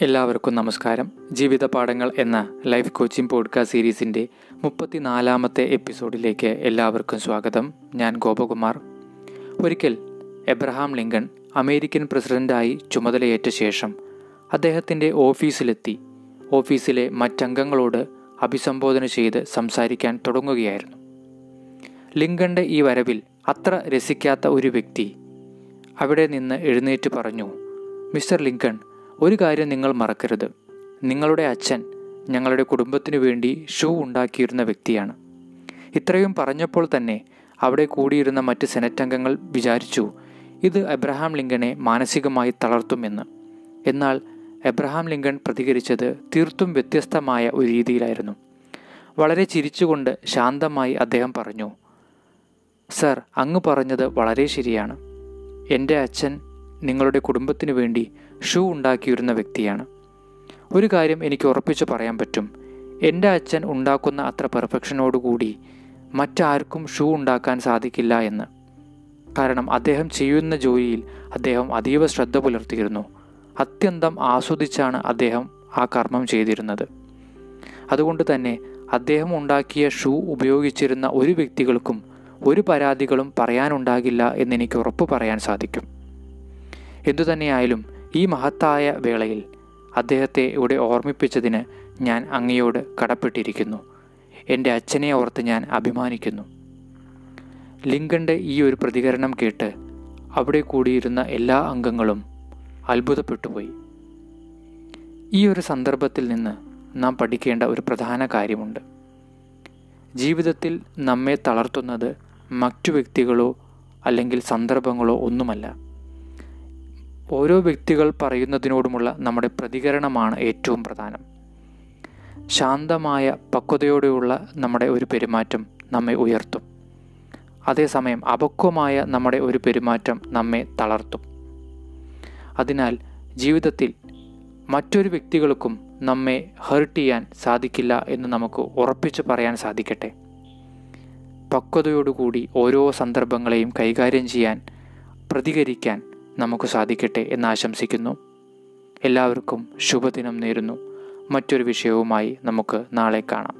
എല്ലാവർക്കും നമസ്കാരം. ജീവിത പാഠങ്ങൾ എന്ന ലൈഫ് കോച്ചിങ് പോഡ്കാസ്റ്റ് സീരീസിന്റെ മുപ്പത്തിനാലാമത്തെ എപ്പിസോഡിലേക്ക് എല്ലാവർക്കും സ്വാഗതം. ഞാൻ ഗോപകുമാർ. ഒരിക്കൽ എബ്രഹാം ലിങ്കൺ അമേരിക്കൻ പ്രസിഡന്റായി ചുമതലയേറ്റ ശേഷം അദ്ദേഹത്തിന്റെ ഓഫീസിലെത്തി. ഓഫീസിലെ മറ്റംഗങ്ങളോട് അഭിസംബോധന ചെയ്ത് സംസാരിക്കാൻ തുടങ്ങുകയായിരുന്നു. ലിങ്കന്റെ ഈ വരവിൽ അത്ര രസിക്കാത്ത ഒരു വ്യക്തി അവിടെ നിന്ന് എഴുന്നേറ്റ് പറഞ്ഞു മിസ്റ്റർ ലിങ്കൺ ഒരു കാര്യം നിങ്ങൾ മറക്കരുത്. നിങ്ങളുടെ അച്ഛൻ ഞങ്ങളുടെ കുടുംബത്തിനു വേണ്ടി ഷൂ ഉണ്ടാക്കിയിരുന്ന വ്യക്തിയാണ്. ഇത്രയും പറഞ്ഞപ്പോൾ തന്നെ അവിടെ കൂടിയിരുന്ന മറ്റ് സെനറ്റ് അംഗങ്ങൾ വിചാരിച്ചു ഇത് എബ്രഹാം ലിങ്കനെ മാനസികമായി തളർത്തുമെന്ന് എന്നാൽ എബ്രഹാം ലിങ്കൺ പ്രതികരിച്ചത് തീർത്തും വ്യത്യസ്തമായ ഒരു രീതിയിലായിരുന്നു. വളരെ ചിരിച്ചുകൊണ്ട് ശാന്തമായി അദ്ദേഹം പറഞ്ഞു സർ അങ്ങ് പറഞ്ഞത് വളരെ ശരിയാണ്. എന്റെ അച്ഛൻ നിങ്ങളുടെ കുടുംബത്തിനു വേണ്ടി ഷൂ ഉണ്ടാക്കിയിരുന്ന വ്യക്തിയാണ്. ഒരു കാര്യം എനിക്ക് ഉറപ്പിച്ച് പറയാൻ പറ്റും. എന്റെ അച്ഛൻ ഉണ്ടാക്കുന്ന അത്ര പെർഫെക്ഷനോടുകൂടി മറ്റാർക്കും ഷൂ ഉണ്ടാക്കാൻ സാധിക്കില്ല എന്ന്. കാരണം അദ്ദേഹം ചെയ്യുന്ന ജോലിയിൽ അദ്ദേഹം അതീവ ശ്രദ്ധ പുലർത്തിയിരുന്നു. അത്യന്തം ആസ്വദിച്ചാണ് അദ്ദേഹം ആ കർമ്മം ചെയ്തിരുന്നത്. അതുകൊണ്ട് തന്നെ അദ്ദേഹം ഉണ്ടാക്കിയ ഷൂ ഉപയോഗിച്ചിരുന്ന ഒരു വ്യക്തികൾക്കും ഒരു പരാതികളും പറയാനുണ്ടാകില്ല എന്നെനിക്ക് ഉറപ്പ് പറയാൻ സാധിക്കും. എന്തുതന്നെയായാലും ഈ മഹത്തായ വേളയിൽ അദ്ദേഹത്തെ ഇവിടെ ഓർമ്മിപ്പിച്ചതിന് ഞാൻ അങ്ങയോട് കടപ്പെട്ടിരിക്കുന്നു. എന്റെ അച്ഛനെ ഓർത്ത് ഞാൻ അഭിമാനിക്കുന്നു. ലിങ്കന്റെ ഈ ഒരു പ്രതികരണം കേട്ട് അവിടെ കൂടിയിരുന്ന എല്ലാ അംഗങ്ങളും അത്ഭുതപ്പെട്ടുപോയി. ഈ ഒരു സന്ദർഭത്തിൽ നിന്ന് നാം പഠിക്കേണ്ട ഒരു പ്രധാന കാര്യമുണ്ട്. ജീവിതത്തിൽ നമ്മെ തളർത്തുന്നത് മറ്റു വ്യക്തികളോ അല്ലെങ്കിൽ സന്ദർഭങ്ങളോ ഒന്നുമല്ല. ഓരോ വ്യക്തികൾ പറയുന്നതിനോടുമുള്ള നമ്മുടെ പ്രതികരണമാണ് ഏറ്റവും പ്രധാനം. ശാന്തമായ പക്വതയോടെയുള്ള നമ്മുടെ ഒരു പെരുമാറ്റം നമ്മെ ഉയർത്തും. അതേസമയം അപക്വമായ നമ്മുടെ ഒരു പെരുമാറ്റം നമ്മെ തളർത്തും. അതിനാൽ ജീവിതത്തിൽ മറ്റൊരു വ്യക്തികൾക്കും നമ്മെ ഹേർട്ട് ചെയ്യാൻ സാധിക്കില്ല എന്ന് നമുക്ക് ഉറപ്പിച്ചു പറയാൻ സാധിക്കട്ടെ. പക്വതയോടുകൂടി ഓരോ സന്ദർഭങ്ങളെയും കൈകാര്യം ചെയ്യാൻ പ്രതികരിക്കാൻ നമുക്ക് സാധിക്കട്ടെ എന്ന് ആശംസിക്കുന്നു. എല്ലാവർക്കും ശുഭദിനം നേരുന്നു. മറ്റൊരു വിഷയവുമായി നമുക്ക് നാളെ കാണാം.